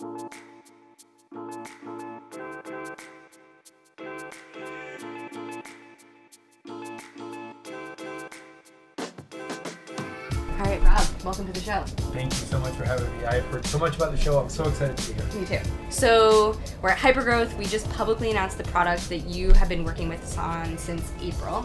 All right, Rob, welcome to the show. Thank you so much for having me. I've heard so much about the show. I'm so excited to be here. Me too. So we're at Hypergrowth. We just publicly announced the product that you have been working with us on since April,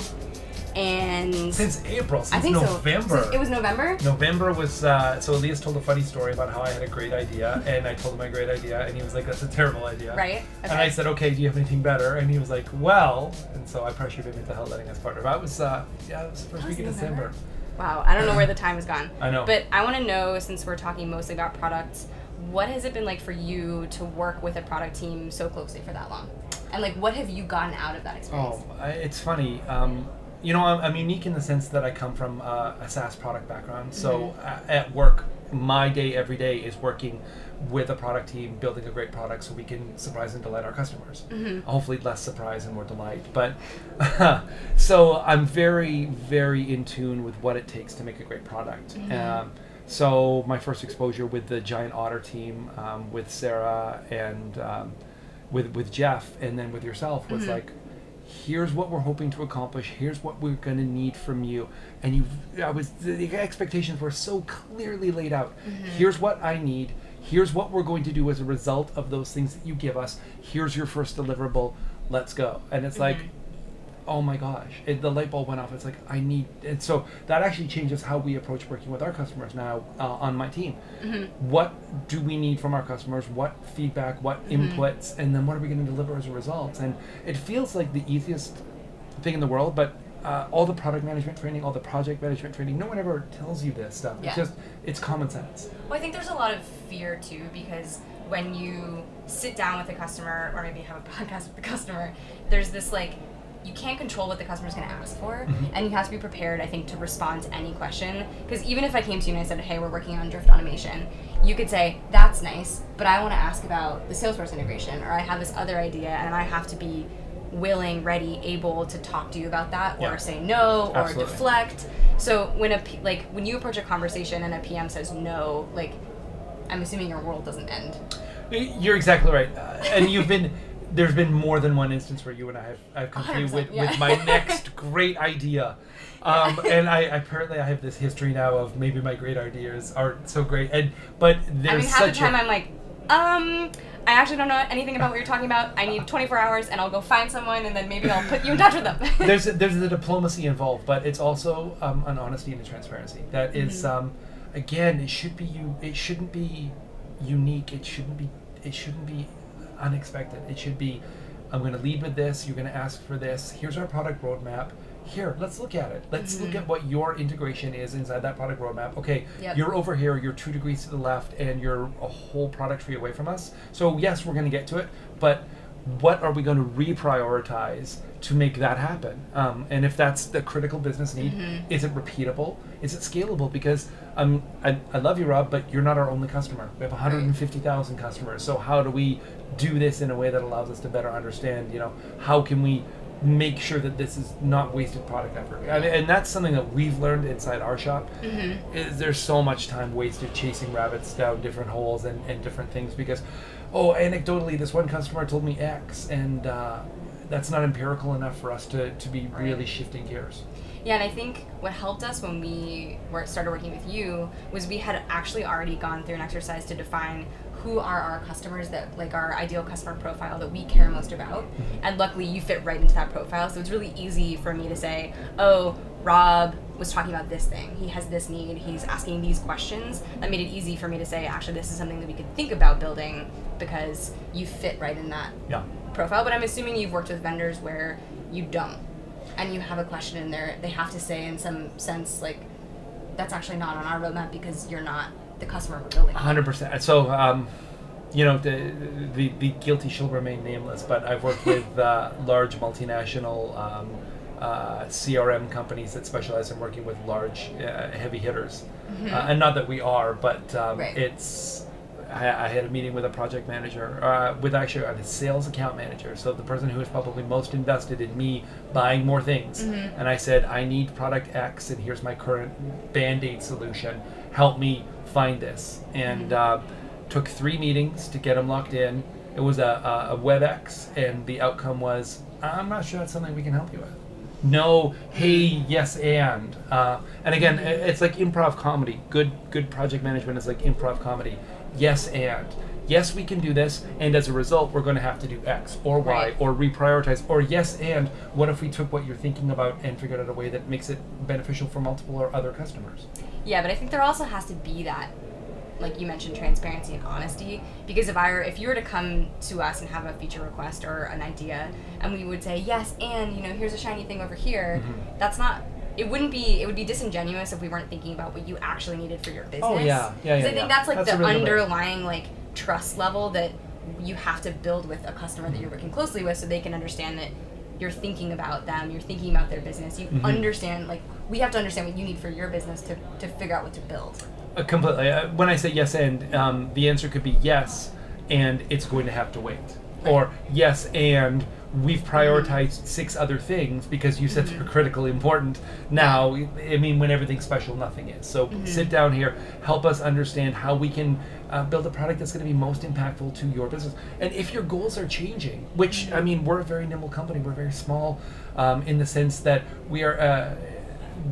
and Since April, since I think November. so. It was November. November was uh, so Elias told a funny story about how I had a great idea, and I told him my great idea, and he was like, "That's a terrible idea." Right, And. I said, "Okay, do you have anything better?" And he was like, "Well," and so I pressured him into hell letting us partner. That was uh, yeah, it was the first week of December. November? Wow, I don't know where the time has gone. I know. But I want to know, since we're talking mostly about products, what has it been like for you to work with a product team so closely for that long? And like, what have you gotten out of that experience? Oh, it's funny. Um, you know, I'm, I'm unique in the sense that I come from uh, a SaaS product background. So Mm-hmm. at work, my day every day is working with a product team, building a great product so we can surprise and delight our customers. Mm-hmm. Hopefully, less surprise and more delight. But so I'm very, very in tune with what it takes to make a great product. Um, so my first exposure with the Giant Otter team, um, with Sarah and um, with with Jeff, and then with yourself was like, here's what we're hoping to accomplish. Here's what we're going to need from you. And you, I was the, the expectations were so clearly laid out. Mm-hmm. Here's what I need. Here's what we're going to do as a result of those things that you give us. Here's your first deliverable. Let's go. And it's like, mm-hmm. Oh my gosh, it, the light bulb went off. It's like I need, and so that actually changes how we approach working with our customers now uh, on my team. What do we need from our customers? What feedback? What inputs? And then what are we going to deliver as a result? And it feels like the easiest thing in the world, but. Uh, all the product management training, all the project management training, no one ever tells you this stuff. Yeah. It's just, it's common sense. Well, I think there's a lot of fear too because when you sit down with a customer or maybe have a podcast with the customer, there's this like you can't control what the customer's going to ask for and you have to be prepared i think to respond to any question because even if i came to you and i said hey we're working on drift automation you could say that's nice but i want to ask about the salesforce integration or i have this other idea and i have to be willing ready able to talk to you about that or Yeah. say no or Absolutely. deflect so when a P- like when you approach a conversation and a pm says no like i'm assuming your world doesn't end You're exactly right, uh, and you've been. There's been more than one instance where you and I have I've come to you with, yeah. with my next great idea, um, and I apparently I have this history now of maybe my great ideas aren't so great, and but there's I mean, half the time I'm like, um, I actually don't know anything about what you're talking about. I need 24 hours, and I'll go find someone, and then maybe I'll put you in touch with them. there's there's the diplomacy involved, but it's also um, an honesty and a transparency. That is, Mm-hmm. um, again, it should be you. It shouldn't be unique. It shouldn't be. It shouldn't be unexpected. It should be. I'm going to lead with this. You're going to ask for this. Here's our product roadmap. Here, let's look at it. Let's look mm-hmm. at what your integration is inside that product roadmap. Okay, Yep. you're over here. You're two degrees to the left, and you're a whole product tree away from us. So yes, we're going to get to it, but what are we going to reprioritize to make that happen? Um, and if that's the critical business need, is it repeatable? Is it scalable? Because um, I, I love you, Rob, but you're not our only customer. We have 150,000 customers. So how do we do this in a way that allows us to better understand? You know, how can we make sure that this is not wasted product effort? And, and that's something that we've learned inside our shop. Is there's so much time wasted chasing rabbits down different holes and, and different things because, oh, anecdotally, this one customer told me X, and uh, that's not empirical enough for us to, to be really shifting gears. Yeah, and I think what helped us when we were, started working with you was we had actually already gone through an exercise to define who are our customers that like our ideal customer profile that we care most about. And luckily you fit right into that profile. So it's really easy for me to say, "Oh, Rob was talking about this thing. He has this need. He's asking these questions." That made it easy for me to say, "Actually, this is something that we could think about building because you fit right in that Yeah. profile, but I'm assuming you've worked with vendors where you don't, and you have a question in there. They have to say in some sense like, "That's actually not on our roadmap because you're not the customer we're building." hundred percent. So, um, you know, the, the the guilty shall remain nameless. But I've worked with uh, large multinational um, uh, CRM companies that specialize in working with large uh, heavy hitters, uh, and not that we are, but um, Right. it's. I, I had a meeting with a project manager, uh, with actually a sales account manager, so the person who is probably most invested in me buying more things. And I said, I need product X, and here's my current band aid solution. Help me find this. And uh, Took three meetings to get them locked in. It was a, a, a WebEx, and the outcome was, I'm not sure that's something we can help you with. No, hey, yes, and. Uh, and again, it's like improv comedy. Good, good project management is like improv comedy. Yes, and. Yes, we can do this, and as a result, we're going to have to do X or Y Right. or reprioritize. Or yes, and what if we took what you're thinking about and figured out a way that makes it beneficial for multiple or other customers? Yeah, but I think there also has to be that, like you mentioned, transparency and honesty. Because if I were, if you were to come to us and have a feature request or an idea, and we would say yes, and you know, here's a shiny thing over here, Mhm. that's not. It wouldn't be. It would be disingenuous if we weren't thinking about what you actually needed for your business. Oh, yeah. Yeah, yeah, I think yeah. that's like That's the really good underlying like trust level that you have to build with a customer that you're working closely with, so they can understand that you're thinking about them, you're thinking about their business, you Mhm. understand like we have to understand what you need for your business to, to figure out what to build. Uh, completely. Uh, when I say yes and, um, the answer could be yes, and it's going to have to wait. Or yes, and we've prioritized six other things because you said they're critically important. Now, I mean, when everything's special, nothing is. So sit down here, help us understand how we can uh, build a product that's going to be most impactful to your business. And if your goals are changing, which, I mean, we're a very nimble company, we're very small um, in the sense that we are. Uh,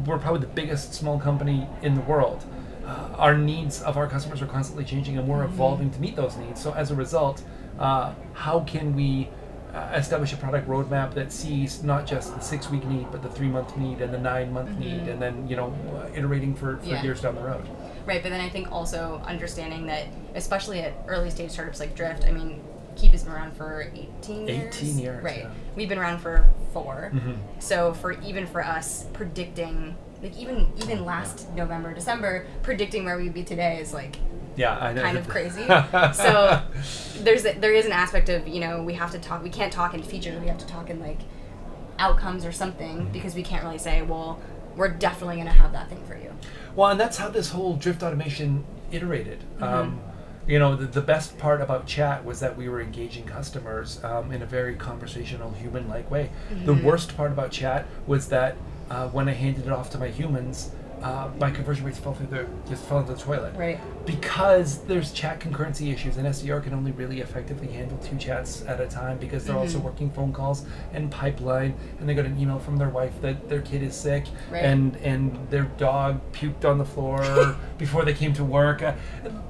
we're probably the biggest small company in the world. Uh, our needs of our customers are constantly changing, and we're evolving to meet those needs. So, as a result, uh, how can we uh, establish a product roadmap that sees not just the six-week need, but the three-month need and the nine-month need, and then you know, uh, iterating for, for Yeah. years down the road. Right, but then I think also understanding that, especially at early stage startups like Drift, I mean, Keap has been around for 18 years. 18 years, Right. yeah. We've been around for 4 Mhm. So for even for us predicting, like even even last November, December, predicting where we'd be today is like Yeah, I know. kind of crazy. so there's a, there is an aspect of you know we have to talk. We can't talk in features. We have to talk in like outcomes or something because we can't really say well we're definitely going to have that thing for you. Well, and that's how this whole drift automation iterated. Mm-hmm. Um, you know, the, the best part about chat was that we were engaging customers um, in a very conversational, human like way. The Mm-hmm. worst part about chat was that uh, when I handed it off to my humans, uh, my conversion rates fell through the just fell into the toilet. Right. Because there's chat concurrency issues, and SDR can only really effectively handle two chats at a time because they're also Mm-hmm. working phone calls and pipeline, and they got an email from their wife that their kid is sick, Right. and and their dog puked on the floor before they came to work. Uh,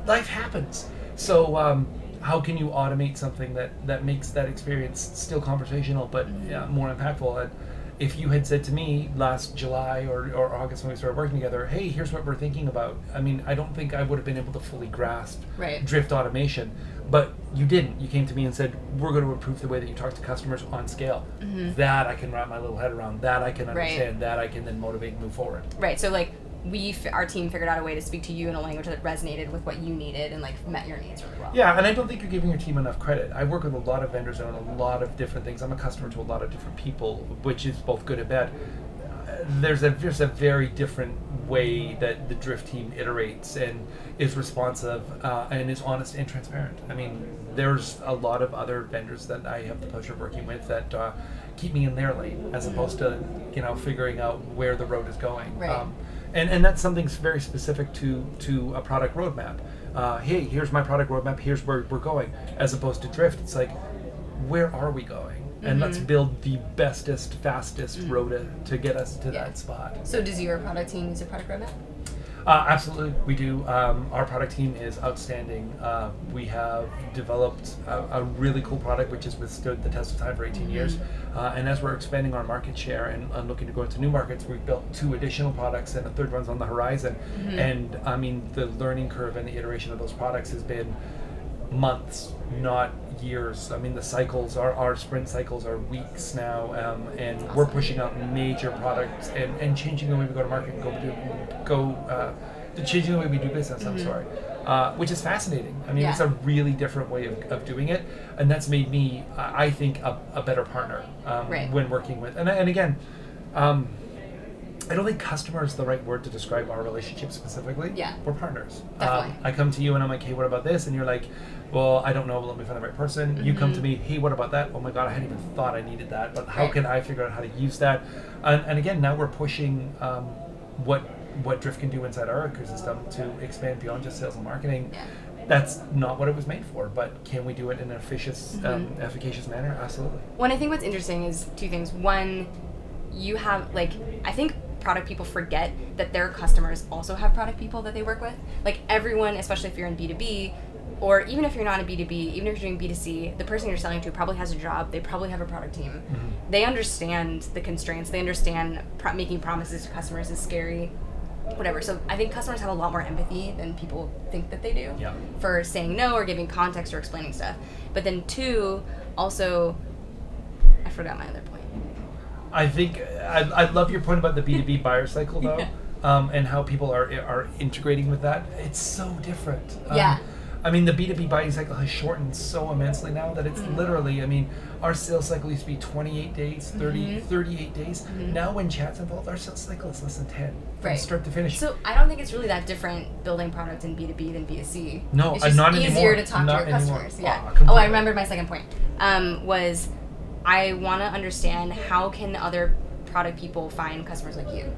life happens. So um, how can you automate something that that makes that experience still conversational but yeah, more impactful? And if you had said to me last July or, or August when we started working together, hey, here's what we're thinking about. I mean, I don't think I would have been able to fully grasp Right. drift automation. But you didn't. You came to me and said, "We're going to improve the way that you talk to customers on scale." That I can wrap my little head around. That I can Mm-hmm. Right. understand. That I can then motivate and move forward. Right. So like we f- our team figured out a way to speak to you in a language that resonated with what you needed and like met your needs really well. Yeah, and I don't think you're giving your team enough credit. I work with a lot of vendors on a lot of different things. I'm a customer to a lot of different people, which is both good and bad. Uh, There's a there's a very different way that the Drift team iterates and is responsive uh, and is honest and transparent. I mean, there's a lot of other vendors that I have the pleasure of working with that uh, keep me in their lane as opposed to you know figuring out where the road is going. Right. Um, and and that's something very specific to to a product roadmap. Uh, hey, here's my product roadmap. Here's where we're going. As opposed to drift, it's like, where are we going? And let's Mm-hmm. build the bestest, fastest Mm. road to, to get us to Yeah. that spot. So does your product team use a product roadmap? Uh, absolutely, we do. Um, our product team is outstanding. Uh, we have developed a, a really cool product which has withstood the test of time for 18 years. Uh, and as we're expanding our market share and, and looking to go into new markets, we've built two additional products, and a third one's on the horizon. And I mean, the learning curve and the iteration of those products has been months, not years. I mean, the cycles, our, our sprint cycles are weeks now, um, and we're pushing out major products and, and changing the way we go to market and go do, go uh, changing the way we do business. I'm sorry, uh, which is fascinating. I mean, it's a really different way of, of doing it, and that's made me, I I think, a, a better partner um, Right. when working with. And and again. Um, I don't think customer is the right word to describe our relationship specifically. Yeah. We're partners. Definitely. Um, I come to you and I'm like, hey, what about this? And you're like, well, I don't know, but let me find the right person. You come to me, hey, what about that? Oh my God, I hadn't even thought I needed that, but how Mm-hmm. Right. can I figure out how to use that? And, and again, now we're pushing um, what what Drift can do inside our ecosystem to expand beyond just sales and marketing. Yeah. that's not what it was made for. But can we do it in an efficacious, um, Mhm. efficacious manner? Absolutely. Well, I think what's interesting is two things. One, you have like I think product people forget that their customers also have product people that they work with. Like everyone, especially if you're in B two B, or even if you're not in B two B, even if you're doing B two C, the person you're selling to probably has a job. They probably have a product team. Mhm. They understand the constraints. They understand pro- making promises to customers is scary. Whatever. So I think customers have a lot more empathy than people think that they do Yeah. for saying no or giving context or explaining stuff. But then two, also, I forgot my other point. I think I, I love your point about the B two B buyer cycle though, Yeah. um, and how people are are integrating with that. It's so different. Um, Yeah. I mean, the B two B buying cycle has shortened so immensely now that it's Mm. literally. I mean, our sales cycle used to be 28 days, 30, Mhm. 38 days. Mhm. Now, when chat's involved, our sales cycle is less than 10 from Right. start to finish. So I don't think it's really that different building product in B two B than B two C. No, it's uh, just not easier anymore. to talk Not to your anymore. customers. Yeah. Ah, oh. I remembered my second point. Um, was I want to understand how can other product people find customers like you.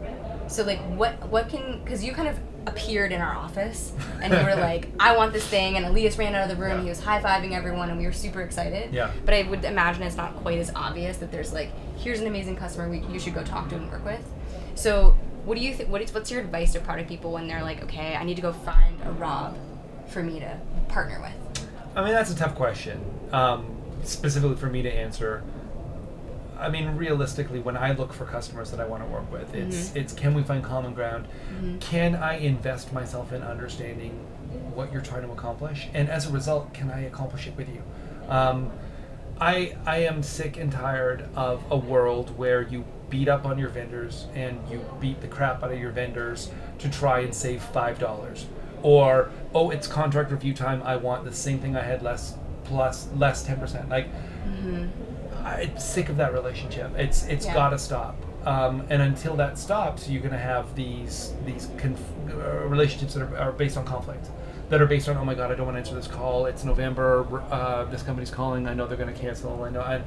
So like what what can because you kind of appeared in our office and you were like I want this thing and Elias ran out of the room Yeah. he was high fiving everyone and we were super excited. Yeah. But I would imagine it's not quite as obvious that there's like here's an amazing customer we, you should go talk to and work with. So what do you think? What is what's your advice to product people when they're like, okay, I need to go find a Rob for me to partner with? I mean, that's a tough question, um, specifically for me to answer. I mean, realistically, when I look for customers that I want to work with, it's Mhm. it's can we find common ground? Mhm. Can I invest myself in understanding what you're trying to accomplish, and as a result, can I accomplish it with you? Um, I I am sick and tired of a world where you beat up on your vendors and you beat the crap out of your vendors to try and save five dollars, or oh, it's contract review time. I want the same thing I had less plus less ten percent. Like Mm-hmm. I'm sick of that relationship. It's it's Yeah. got to stop. Um, and until that stops, you're going to have these these conf- uh, relationships that are, are based on conflict, that are based on oh my god, I don't want to answer this call. It's November. Uh, this company's calling. I know they're going to cancel. I know. I,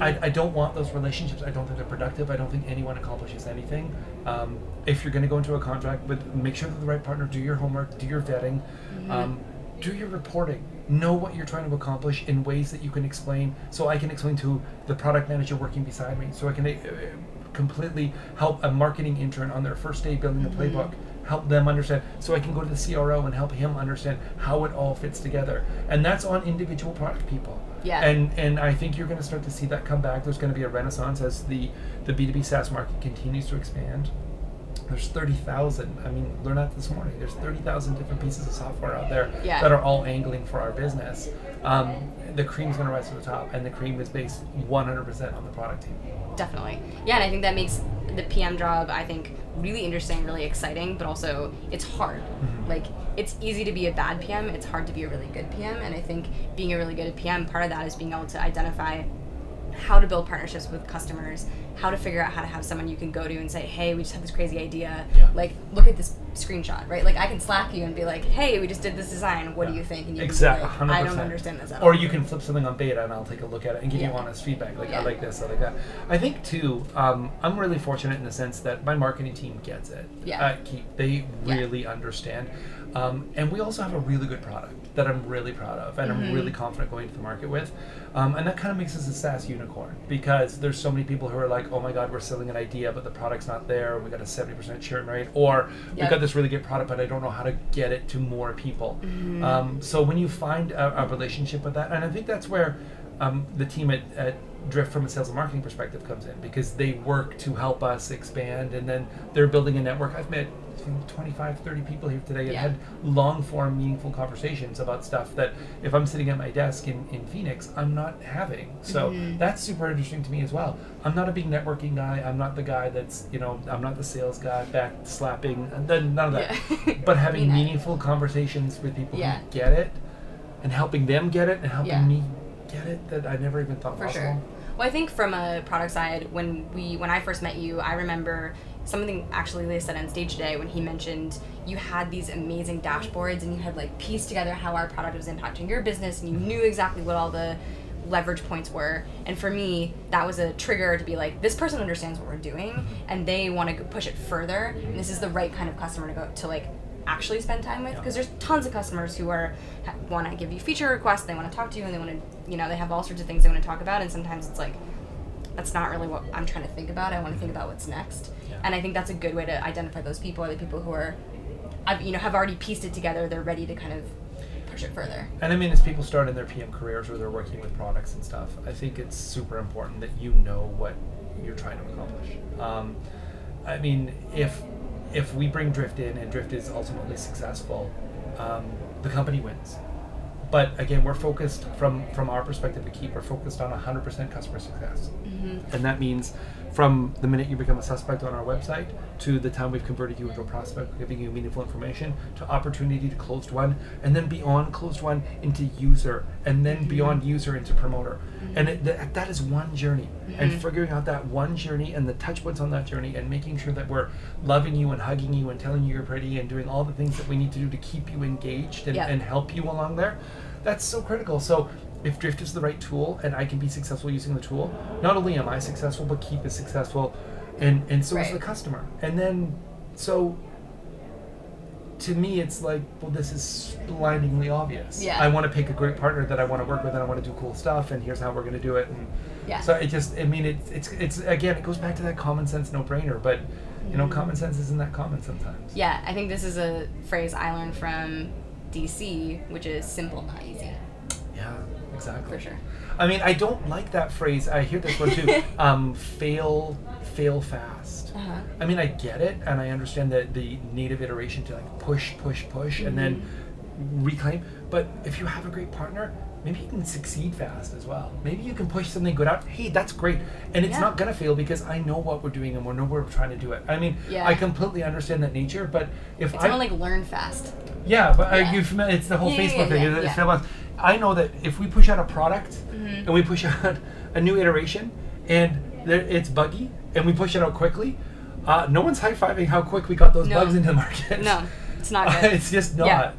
I, I don't want those relationships. I don't think they're productive. I don't think anyone accomplishes anything. Um, if you're going to go into a contract with, make sure they're the right partner. Do your homework. Do your vetting. Um, do your reporting. Know what you're trying to accomplish in ways that you can explain. So I can explain to the product manager working beside me. So I can uh, completely help a marketing intern on their first day building a playbook. Help them understand. So I can go to the CRO and help him understand how it all fits together. And that's on individual product people. Yeah. And and I think you're going to start to see that come back. There's going to be a renaissance as the the B2B SaaS market continues to expand. There's 30,000. I mean, learn that this morning. There's 30,000 different pieces of software out there Yeah. that are all angling for our business. Um, the cream's going to rise to the top, and the cream is based 100% on the product team. Definitely. Yeah, and I think that makes the PM job, I think, really interesting, really exciting, but also it's hard. Mhm. Like, it's easy to be a bad PM, it's hard to be a really good PM, and I think being a really good PM, part of that is being able to identify how to build partnerships with customers, how to figure out how to have someone you can go to and say, hey, we just had this crazy idea. Yeah. Like, look at this screenshot, right? Like, I can Slack you and be like, hey, we just did this design. What do you think? And you Exactly, can be like, I don't understand this at all. Or you can flip something on beta, and I'll take a look at it and give you honest feedback. Like Yeah. I like this, I like that. I think too. Um, I'm really fortunate in the sense that my marketing team gets it. Yeah. Uh, Keap they Yeah. really understand, um, and we also have a really good product that I'm really proud of, and I'm Mhm. really confident going to the market with, um, and that kind of makes us a SaaS unicorn because there's so many people who are like, oh my god, we're selling an idea, but the product's not there. We got a 70% churn rate, or we got this really good product, but I don't know how to get it to more people. Mhm. Um, so when you find a, a relationship with that, and I think that's where um, the team at, at Drift from a sales and marketing perspective comes in because they work to help us expand and then they're building a network. I've met 25, 30 people here today and Yeah. had long form, meaningful conversations about stuff that if I'm sitting at my desk in, in Phoenix, I'm not having. So Mhm. that's super interesting to me as well. I'm not a big networking guy. I'm not the guy that's, you know, I'm not the sales guy back slapping, and then none of that. Yeah. but having meaningful conversations with people Yeah. who get it and helping them get it and helping me get it that I never even thought for possible. sure. Well, I think from a product side, when we when I first met you, I remember something actually Leah said on stage today when he mentioned you had these amazing dashboards and you had like pieced together how our product was impacting your business and you knew exactly what all the leverage points were. And for me, that was a trigger to be like, this person understands what we're doing and they want to push it further. And this is the right kind of customer to go to like actually spend time with Yeah. because there's tons of customers who are want to give you feature requests they want to talk to you and they want to you know they have all sorts of things they want to talk about and sometimes it's like that's not really what i'm trying to think about i want to think about what's next Yeah. and i think that's a good way to identify those people are the people who are I've, you know have already pieced it together they're ready to kind of push it further And I mean, as people start in their PM careers or they're working with products and stuff, I think it's super important that you know what you're trying to accomplish. Um, I mean, if if we bring Drift in and Drift is ultimately successful, um, the company wins. But again, we're focused from from our perspective at Keap, we're focused on 100% customer success, mm-hmm. and that means from the minute you become a suspect on our website to the time we've converted you into a prospect, giving you meaningful information, to opportunity to closed one, and then beyond closed one into user, and then beyond user into promoter. And it, that, that is one journey. And Mhm. figuring out that one journey and the touch points on that journey, and making sure that we're loving you and hugging you and telling you you're pretty and doing all the things that we need to do to keep you engaged and, Yeah. and help you along there. That's so critical. So if Drift is the right tool and I can be successful using the tool, not only am I successful, but Keap is successful, and and so is the customer. And then so to me, it's like, well, this is blindingly obvious. Yeah. I want to pick a great partner that I want to work with, and I want to do cool stuff, and here's how we're going to do it. And Yeah. So it just, I mean, it's it's it's again, it goes back to that common sense, no brainer. But you know, Mhm. common sense isn't that common sometimes. Yeah, I think this is a phrase I learned from DC, which is simple, not easy, Yeah. Exactly. for sure. I mean, I don't like that phrase. I hear this one too. um, fail, fail fast. Uh-huh. I mean, I get it, and I understand that the need of iteration to like push, push, push, and then reclaim. But if you have a great partner, maybe you can succeed fast as well. Maybe you can push something good out. Hey, that's great, and it's Yeah. not gonna fail because I know what we're doing and we know we're trying to do it. I mean, Yeah. I completely understand that nature, but if It's I kind of like learn fast. yeah, but Yeah. are you familiar? It's the whole Yeah, yeah, Facebook thing. yeah, It's yeah. I know that if we push out a product Mhm. and we push out a new iteration and there, it's buggy and we push it out quickly, uh, no one's high fiving how quick we got those No. bugs into the market. No, it's not good. it's just not. Yeah.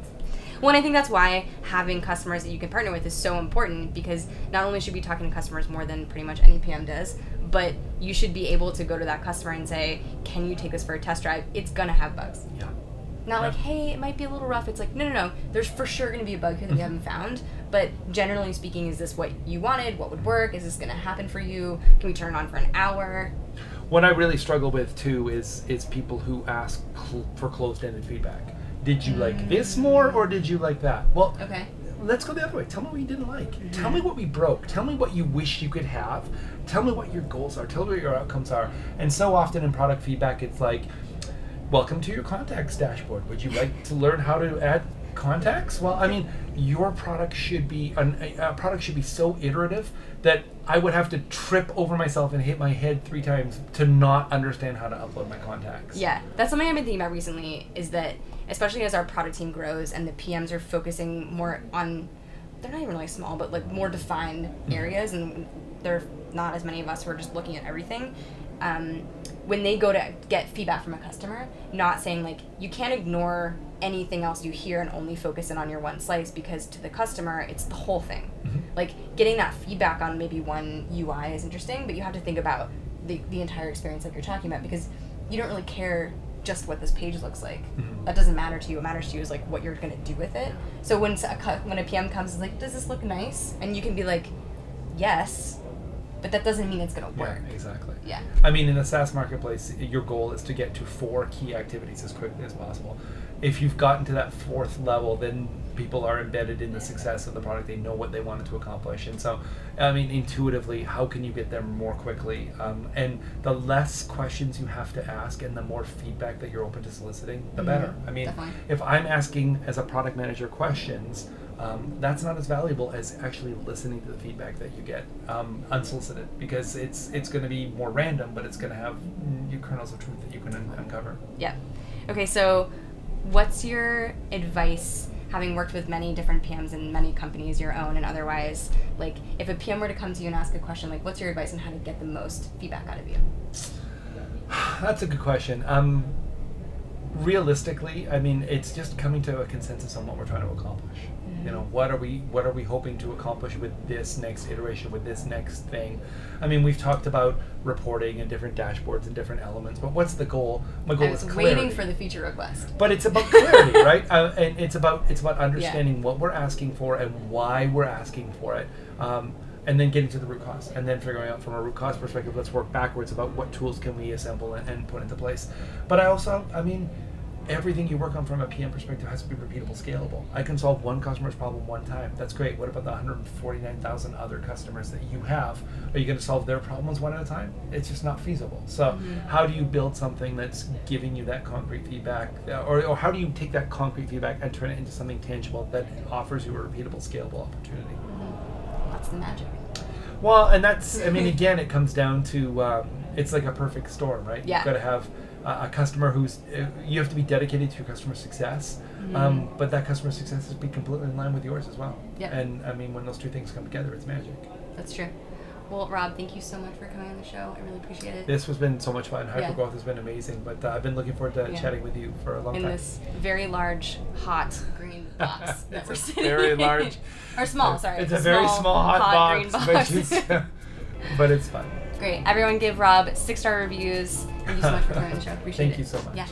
Well, and I think that's why having customers that you can partner with is so important because not only should we be talking to customers more than pretty much any PM does, but you should be able to go to that customer and say, "Can you take this for a test drive? It's gonna have bugs." Yeah. Not like, "Hey, it might be a little rough." It's like, "No, no, no. There's for sure gonna be a bug here that we Mm-hmm. haven't found." But generally speaking, is this what you wanted? What would work? Is this gonna happen for you? Can we turn it on for an hour? What I really struggle with too is is people who ask cl- for closed-ended feedback. Did you like this more or did you like that? Well, Okay. let's go the other way. Tell me what you didn't like. Tell me what we broke. Tell me what you wish you could have. Tell me what your goals are. Tell me what your outcomes are. And so often in product feedback, it's like, welcome to your contacts dashboard. Would you like to learn how to add contacts? Well, I mean, your product should be an, a, product should be so iterative that I would have to trip over myself and hit my head three times to not understand how to upload my contacts. Yeah, that's something I've been thinking about recently. Is that especially as our product team grows and the PMs are focusing more on, they're not even really small, but like more defined areas, and there are not as many of us who are just looking at everything. Um, when they go to get feedback from a customer, not saying like you can't ignore anything else you hear and only focus in on your one slice because to the customer it's the whole thing. Like getting that feedback on maybe one UI is interesting, but you have to think about the, the entire experience like you're talking about because you don't really care just what this page looks like. Mhm. That doesn't matter to you. What matters to you is like what you're gonna do with it. So when a when a PM comes, is like, does this look nice? And you can be like, yes, but that doesn't mean it's gonna work. Yeah, exactly. Yeah. I mean, in the SaaS marketplace, your goal is to get to four key activities as quickly as possible. If you've gotten to that fourth level, then people are embedded in the success of the product. They know what they wanted to accomplish. And so, I mean, intuitively, how can you get there more quickly? Um, and the less questions you have to ask and the more feedback that you're open to soliciting, the Mhm. better. I mean, Definitely. if I'm asking as a product manager questions, um, that's not as valuable as actually listening to the feedback that you get um, unsolicited because it's it's going to be more random, but it's going to have new kernels of truth that you can un- uncover. Yeah. Okay, so what's your advice, having worked with many different PMs in many companies, your own and otherwise? Like, if a PM were to come to you and ask a question, like, what's your advice on how to get the most feedback out of you? That's a good question. Um, realistically, I mean, it's just coming to a consensus on what we're trying to accomplish. You know, what are we what are we hoping to accomplish with this next iteration, with this next thing? I mean, we've talked about reporting and different dashboards and different elements, but what's the goal? My goal I was is clarity. waiting for the feature request. but it's about clarity, right? Uh, and it's about it's about understanding what we're asking for and why we're asking for it, um, and then getting to the root cause, and then figuring out from a root cause perspective. Let's work backwards about what tools can we assemble and, and put into place. But I also, I mean, everything you work on from a PM perspective has to be repeatable, scalable. I can solve one customer's problem one time. That's great. What about the 149,000 other customers that you have? Are you going to solve their problems one at a time? It's just not feasible. So, how do you build something that's giving you that concrete feedback, uh, or, or how do you take that concrete feedback and turn it into something tangible that offers you a repeatable, scalable opportunity? That's the magic. Well, and that's, I mean, again, it comes down to um, it's like a perfect storm, right? Yeah. You've got to have a customer who's, uh, you have to be dedicated to your customer success, um, but that customer success has to be completely in line with yours as well. Yep. And I mean, when those two things come together, it's magic. That's true. Well, Rob, thank you so much for coming on the show. I really appreciate it. This has been so much fun. Yeah. Hypergrowth has been amazing, but uh, I've been looking forward to Yeah. chatting with you for a long in time. In this very large, hot green box that we're a sitting very in. large- or small, sorry. It's a very small, hot, green box, box. But, it's, but it's fun. Great. Everyone give Rob six star reviews. Thank you so much for the show. Appreciate Thank it. you so much. Yeah.